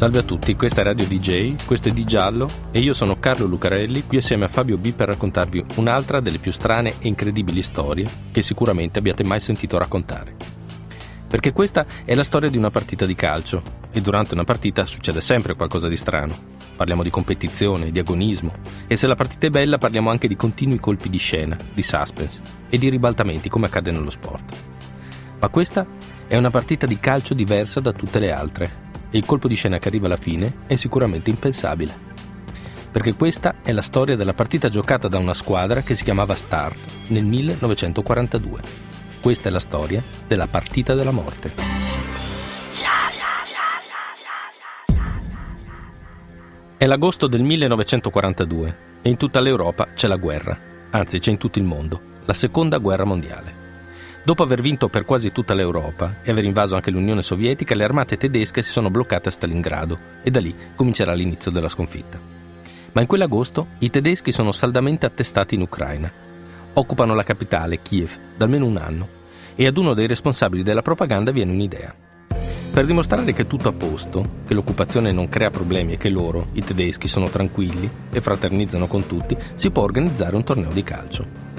Salve a tutti, questa è Radio DJ, questo è Di Giallo e io sono Carlo Lucarelli qui assieme a Fabio B per raccontarvi un'altra delle più strane e incredibili storie che sicuramente abbiate mai sentito raccontare. Perché questa è la storia di una partita di calcio e durante una partita succede sempre qualcosa di strano. Parliamo di competizione, di agonismo e se la partita è bella parliamo anche di continui colpi di scena, di suspense e di ribaltamenti come accade nello sport. Ma questa è una partita di calcio diversa da tutte le altre e il colpo di scena che arriva alla fine è sicuramente impensabile. Perché questa è la storia della partita giocata da una squadra che si chiamava Start nel 1942. Questa è la storia della partita della morte. È l'agosto del 1942 e in tutta l'Europa c'è la guerra, anzi c'è in tutto il mondo, la seconda guerra mondiale. Dopo aver vinto per quasi tutta l'Europa e aver invaso anche l'Unione Sovietica, le armate tedesche si sono bloccate a Stalingrado e da lì comincerà l'inizio della sconfitta. Ma in quell'agosto i tedeschi sono saldamente attestati in Ucraina. Occupano la capitale, Kiev, da almeno un anno e ad uno dei responsabili della propaganda viene un'idea. Per dimostrare che è tutto a posto, che l'occupazione non crea problemi e che loro, i tedeschi, sono tranquilli e fraternizzano con tutti, si può organizzare un torneo di calcio.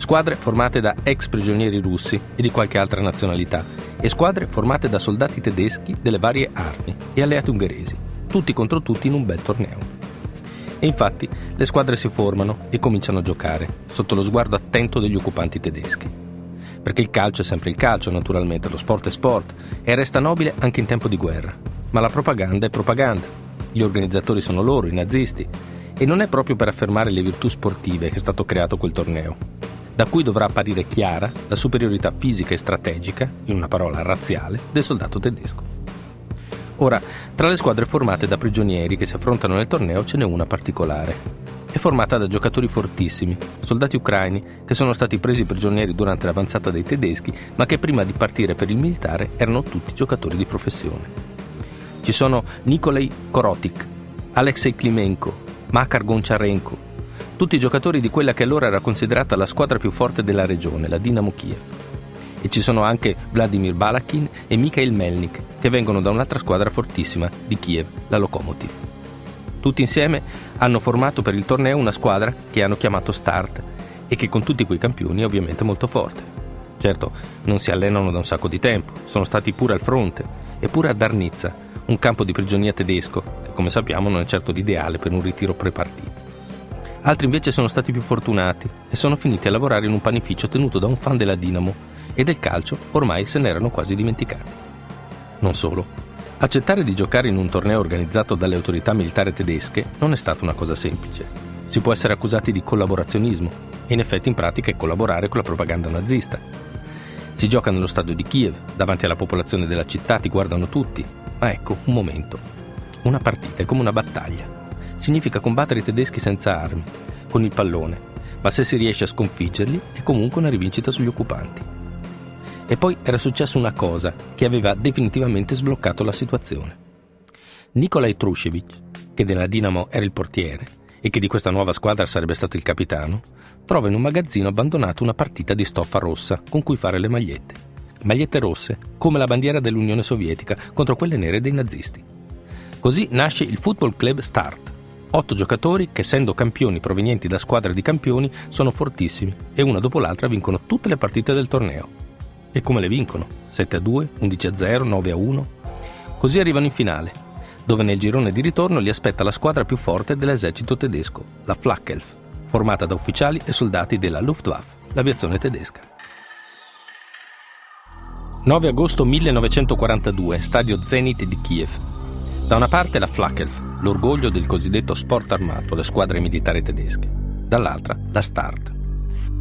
Squadre formate da ex prigionieri russi e di qualche altra nazionalità e squadre formate da soldati tedeschi delle varie armi e alleati ungheresi, tutti contro tutti in un bel torneo. E infatti le squadre si formano e cominciano a giocare, sotto lo sguardo attento degli occupanti tedeschi perché il calcio è sempre il calcio, naturalmente, lo sport è sport e resta nobile anche in tempo di guerra. Ma la propaganda è propaganda. Gli organizzatori sono loro, i nazisti, e non è proprio per affermare le virtù sportive che è stato creato quel torneo, da cui dovrà apparire chiara la superiorità fisica e strategica, in una parola razziale, del soldato tedesco. Ora, tra le squadre formate da prigionieri che si affrontano nel torneo ce n'è una particolare, è formata da giocatori fortissimi, soldati ucraini che sono stati presi prigionieri durante l'avanzata dei tedeschi, ma che prima di partire per il militare erano tutti giocatori di professione. Ci sono Nikolai Korotik, Alexei Klimenko, Makar Goncharenko, tutti giocatori di quella che allora era considerata la squadra più forte della regione, la Dinamo Kiev. E ci sono anche Vladimir Balakin e Mikhail Melnik, che vengono da un'altra squadra fortissima di Kiev, la Lokomotiv. Tutti insieme hanno formato per il torneo una squadra che hanno chiamato Start e che con tutti quei campioni è ovviamente molto forte. Certo, non si allenano da un sacco di tempo, sono stati pure al fronte, eppure a Darnizza, un campo di prigionia tedesco, che come sappiamo non è certo l'ideale per un ritiro pre-partita. Altri invece sono stati più fortunati e sono finiti a lavorare in un panificio tenuto da un fan della Dinamo e del calcio ormai se ne erano quasi dimenticati. Non solo, Accettare di giocare in un torneo organizzato dalle autorità militari tedesche non è stata una cosa semplice. Si può essere accusati di collaborazionismo e in effetti in pratica è collaborare con la propaganda nazista. Si gioca nello stadio di Kiev, davanti alla popolazione della città ti guardano tutti, ma ecco, un momento. Una partita è come una battaglia. Significa combattere i tedeschi senza armi, con il pallone, ma se si riesce a sconfiggerli è comunque una rivincita sugli occupanti. E poi era successa una cosa che aveva definitivamente sbloccato la situazione. Nikolai Trushevich, che della Dinamo era il portiere e che di questa nuova squadra sarebbe stato il capitano, trova in un magazzino abbandonato una partita di stoffa rossa con cui fare le magliette. Magliette rosse, come la bandiera dell'Unione Sovietica contro quelle nere dei nazisti. Così nasce il Football Club Start, otto giocatori che essendo campioni provenienti da squadre di campioni sono fortissimi e una dopo l'altra vincono tutte le partite del torneo. E come le vincono? 7 a 2, 11 a 0, 9 a 1. Così arrivano in finale, dove nel girone di ritorno li aspetta la squadra più forte dell'esercito tedesco, la Flakelf, formata da ufficiali e soldati della Luftwaffe, l'aviazione tedesca. 9 agosto 1942, stadio Zenit di Kiev. Da una parte la Flakelf, l'orgoglio del cosiddetto sport armato, le squadre militari tedesche. Dall'altra la Start.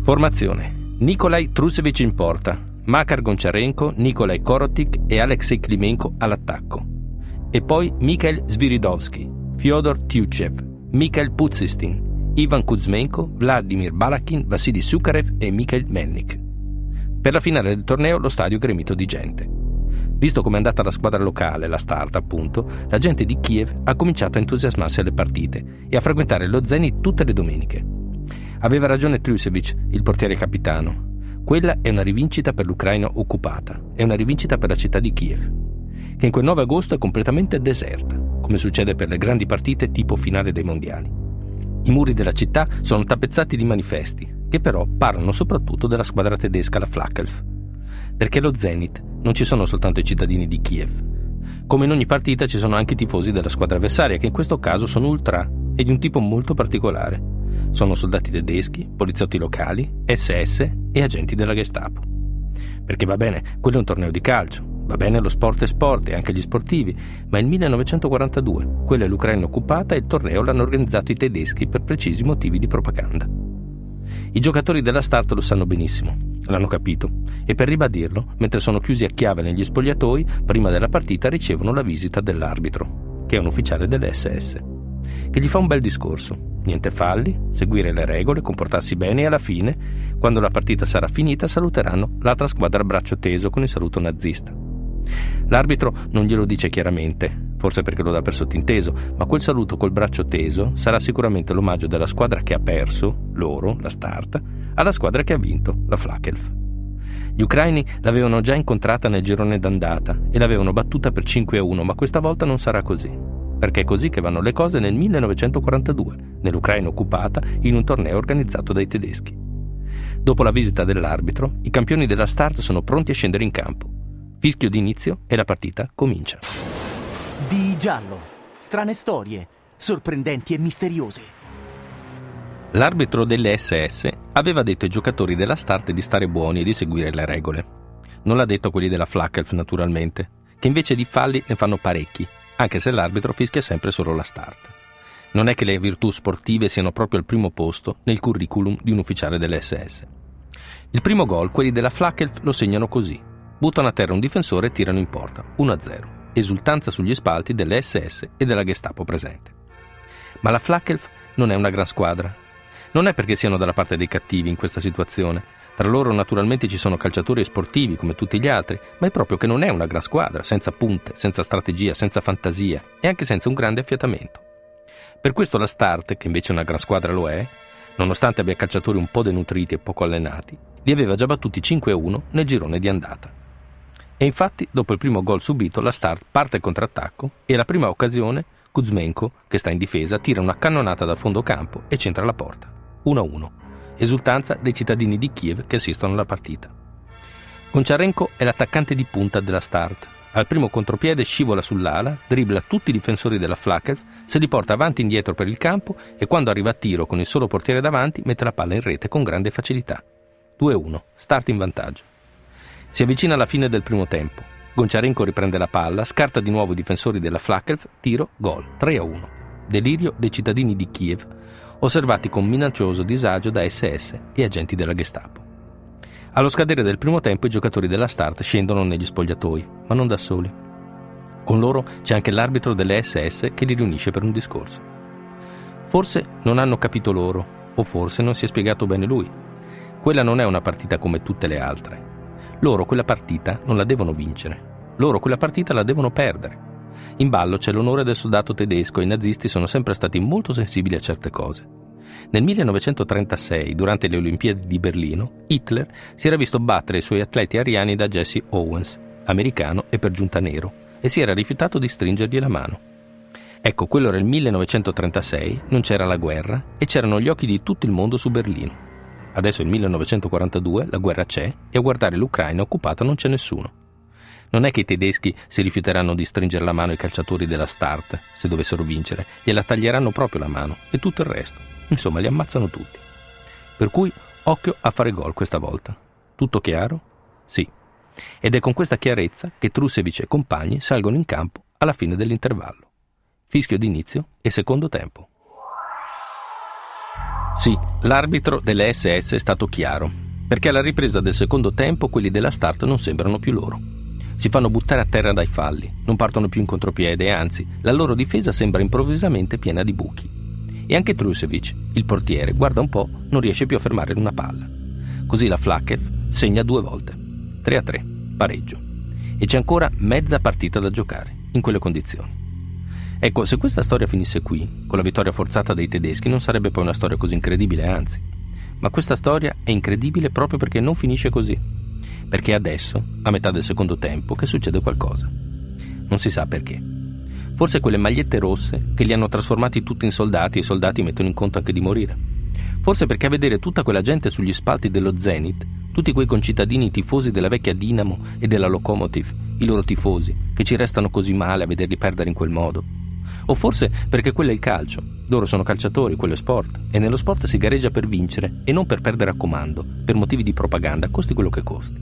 Formazione. Nikolai Trusevich in porta, Makar Goncharenko, Nikolai Korotik e Alexei Klimenko all'attacco. E poi Mikhail Sviridovsky, Fyodor Tyuchev, Mikhail Puzistin, Ivan Kuzmenko, Vladimir Balakin, Vassili Sukarev e Mikhail Melnik. Per la finale del torneo lo stadio gremito di gente. Visto come è andata la squadra locale, la Start appunto, la gente di Kiev ha cominciato a entusiasmarsi alle partite e a frequentare lo Zenit tutte le domeniche. Aveva ragione Trusevic, il portiere capitano. Quella è una rivincita per l'Ucraina occupata, è una rivincita per la città di Kiev, che in quel 9 agosto è completamente deserta, come succede per le grandi partite tipo finale dei mondiali. I muri della città sono tappezzati di manifesti, che però parlano soprattutto della squadra tedesca, la Flakelf. Perché lo Zenit non ci sono soltanto i cittadini di Kiev. Come in ogni partita ci sono anche i tifosi della squadra avversaria, che in questo caso sono ultra e di un tipo molto particolare. Sono soldati tedeschi, poliziotti locali, SS e agenti della Gestapo. Perché va bene, quello è un torneo di calcio, va bene lo sport è sport e anche gli sportivi, ma il 1942, quella è l'Ucraina occupata e il torneo l'hanno organizzato i tedeschi per precisi motivi di propaganda. I giocatori della Start lo sanno benissimo, l'hanno capito, e per ribadirlo, mentre sono chiusi a chiave negli spogliatoi, prima della partita ricevono la visita dell'arbitro, che è un ufficiale dell'SS, che gli fa un bel discorso. Niente falli, seguire le regole, comportarsi bene e alla fine, quando la partita sarà finita, saluteranno l'altra squadra a braccio teso con il saluto nazista. L'arbitro non glielo dice chiaramente, forse perché lo dà per sottinteso, ma quel saluto col braccio teso sarà sicuramente l'omaggio della squadra che ha perso, loro, la Start, alla squadra che ha vinto, la Flakelf. Gli ucraini l'avevano già incontrata nel girone d'andata e l'avevano battuta per 5 a 1, ma questa volta non sarà così. Perché è così che vanno le cose nel 1942, nell'Ucraina occupata, in un torneo organizzato dai tedeschi. Dopo la visita dell'arbitro, i campioni della Start sono pronti a scendere in campo. Fischio d'inizio e la partita comincia. Di giallo. Strane storie, sorprendenti e misteriose. L'arbitro delle SS aveva detto ai giocatori della Start di stare buoni e di seguire le regole. Non l'ha detto a quelli della Flakelf, naturalmente, che invece di falli ne fanno parecchi, anche se l'arbitro fischia sempre solo la Start. Non è che le virtù sportive siano proprio al primo posto nel curriculum di un ufficiale delle SS. Il primo gol, quelli della Flakelf, lo segnano così. Buttano a terra un difensore e tirano in porta, 1-0. Esultanza sugli spalti delle SS e della Gestapo presente. Ma la Flakelf non è una gran squadra. Non è perché siano dalla parte dei cattivi in questa situazione. Tra loro naturalmente ci sono calciatori sportivi come tutti gli altri, ma è proprio che non è una gran squadra, senza punte, senza strategia, senza fantasia e anche senza un grande affiatamento. Per questo la Start, che invece una gran squadra lo è, nonostante abbia calciatori un po' denutriti e poco allenati, li aveva già battuti 5-1 nel girone di andata. E infatti, dopo il primo gol subito, la Start parte il contrattacco e alla prima occasione Kuzmenko, che sta in difesa, tira una cannonata dal fondo campo e centra la porta. 1-1. Esultanza dei cittadini di Kiev che assistono alla partita. Goncharenko è l'attaccante di punta della Start. Al primo contropiede scivola sull'ala, dribbla tutti i difensori della Flakelf, se li porta avanti e indietro per il campo e quando arriva a tiro con il solo portiere davanti mette la palla in rete con grande facilità. 2-1. Start in vantaggio. Si avvicina alla fine del primo tempo. Gonciarenko riprende la palla, scarta di nuovo i difensori della Flakelf, tiro, gol, 3-1. Delirio dei cittadini di Kiev, osservati con minaccioso disagio da SS e agenti della Gestapo. Allo scadere del primo tempo i giocatori della Start scendono negli spogliatoi, ma non da soli. Con loro c'è anche l'arbitro delle SS che li riunisce per un discorso. Forse non hanno capito loro, o forse non si è spiegato bene lui. Quella non è una partita come tutte le altre. Loro quella partita non la devono vincere. Loro quella partita la devono perdere. In ballo c'è l'onore del soldato tedesco e i nazisti sono sempre stati molto sensibili a certe cose. Nel 1936, durante le Olimpiadi di Berlino, Hitler si era visto battere i suoi atleti ariani da Jesse Owens, americano e per giunta nero, e si era rifiutato di stringergli la mano. Ecco, quello era il 1936, non c'era la guerra e c'erano gli occhi di tutto il mondo su Berlino. Adesso è il 1942, la guerra c'è e a guardare l'Ucraina occupata non c'è nessuno. Non è che i tedeschi si rifiuteranno di stringere la mano ai calciatori della Start se dovessero vincere, gliela taglieranno proprio la mano e tutto il resto. Insomma, li ammazzano tutti. Per cui occhio a fare gol questa volta. Tutto chiaro? Sì. Ed è con questa chiarezza che Trusevic e compagni salgono in campo alla fine dell'intervallo. Fischio d'inizio e secondo tempo. Sì, l'arbitro delle SS è stato chiaro, perché alla ripresa del secondo tempo quelli della Start non sembrano più loro. Si fanno buttare a terra dai falli, non partono più in contropiede anzi, la loro difesa sembra improvvisamente piena di buchi. E anche Trusevic, il portiere, guarda un po', non riesce più a fermare una palla. Così la Flakev segna due volte. 3 a 3, pareggio. E c'è ancora mezza partita da giocare, in quelle condizioni. Ecco, se questa storia finisse qui, con la vittoria forzata dei tedeschi, non sarebbe poi una storia così incredibile, anzi. Ma questa storia è incredibile proprio perché non finisce così. Perché adesso, a metà del secondo tempo, che succede qualcosa. Non si sa perché. Forse quelle magliette rosse che li hanno trasformati tutti in soldati e i soldati mettono in conto anche di morire. Forse perché a vedere tutta quella gente sugli spalti dello Zenith, tutti quei concittadini tifosi della vecchia Dinamo e della Locomotive, i loro tifosi, che ci restano così male a vederli perdere in quel modo. O forse perché quello è il calcio, loro sono calciatori, quello è sport, e nello sport si gareggia per vincere e non per perdere a comando, per motivi di propaganda, costi quello che costi.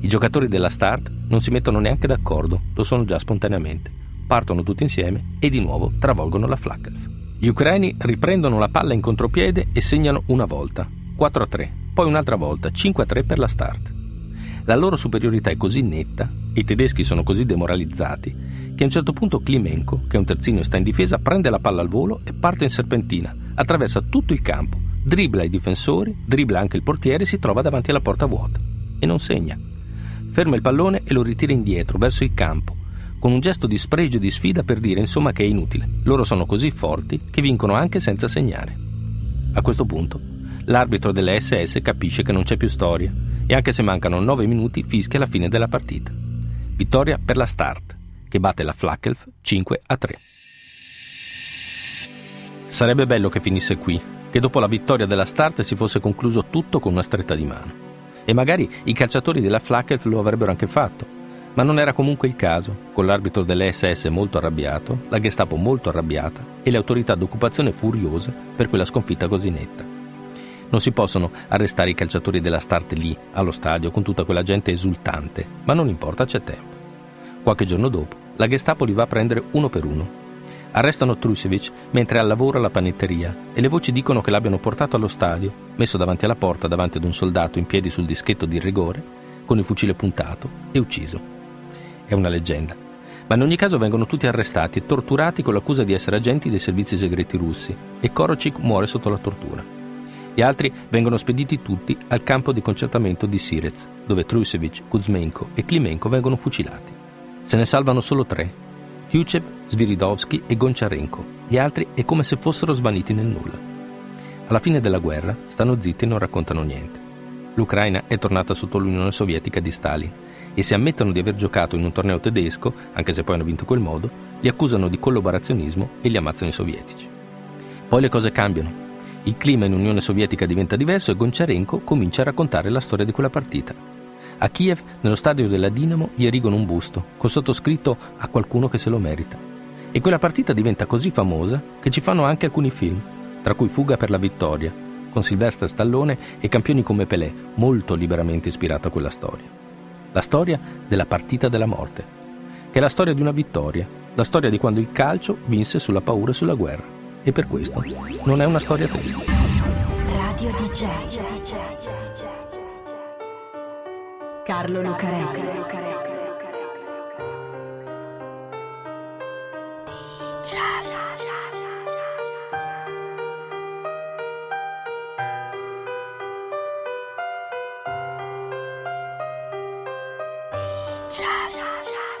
I giocatori della Start non si mettono neanche d'accordo, lo sono già spontaneamente. Partono tutti insieme e di nuovo travolgono la Flakelf. Gli ucraini riprendono la palla in contropiede e segnano una volta, 4 a 3, poi un'altra volta, 5 a 3 per la Start. La loro superiorità è così netta i tedeschi sono così demoralizzati che a un certo punto Klimenko, che è un terzino e sta in difesa, prende la palla al volo e parte in serpentina, attraversa tutto il campo, dribbla i difensori, dribbla anche il portiere e si trova davanti alla porta vuota. E non segna. Ferma il pallone e lo ritira indietro, verso il campo, con un gesto di spregio e di sfida per dire insomma che è inutile. Loro sono così forti che vincono anche senza segnare. A questo punto, l'arbitro delle SS capisce che non c'è più storia e anche se mancano 9 minuti fischia la fine della partita. Vittoria per la Start, che batte la Flakelf 5 a 3. Sarebbe bello che finisse qui, che dopo la vittoria della Start si fosse concluso tutto con una stretta di mano. E magari i calciatori della Flakelf lo avrebbero anche fatto, ma non era comunque il caso, con l'arbitro delle SS molto arrabbiato, la Gestapo molto arrabbiata e le autorità d'occupazione furiose per quella sconfitta così netta. Non si possono arrestare i calciatori della Start lì, allo stadio, con tutta quella gente esultante, ma non importa, c'è tempo. Qualche giorno dopo, la Gestapo li va a prendere uno per uno. Arrestano Trusevic mentre è al lavoro alla panetteria e le voci dicono che l'abbiano portato allo stadio, messo davanti alla porta davanti ad un soldato in piedi sul dischetto di rigore, con il fucile puntato e ucciso. È una leggenda, ma in ogni caso vengono tutti arrestati e torturati con l'accusa di essere agenti dei servizi segreti russi e Korochik muore sotto la tortura. Gli altri vengono spediti tutti al campo di concertamento di Sirez, dove Trusevic, Kuzmenko e Klimenko vengono fucilati. Se ne salvano solo tre, Tyuchev, Sviridovsky e Goncharenko. Gli altri è come se fossero svaniti nel nulla. Alla fine della guerra stanno zitti e non raccontano niente. L'Ucraina è tornata sotto l'Unione Sovietica di Stalin e se ammettono di aver giocato in un torneo tedesco, anche se poi hanno vinto quel modo, li accusano di collaborazionismo e li ammazzano i sovietici. Poi le cose cambiano il clima in Unione Sovietica diventa diverso e Goncharenko comincia a raccontare la storia di quella partita. A Kiev, nello stadio della Dinamo, gli erigono un busto, col sottoscritto a qualcuno che se lo merita. E quella partita diventa così famosa che ci fanno anche alcuni film, tra cui Fuga per la vittoria, con Sylvester Stallone e campioni come Pelé, molto liberamente ispirato a quella storia. La storia della partita della morte, che è la storia di una vittoria, la storia di quando il calcio vinse sulla paura e sulla guerra e per questo non è una storia triste. Radio DJ Carlo Lucarelli. DJ cha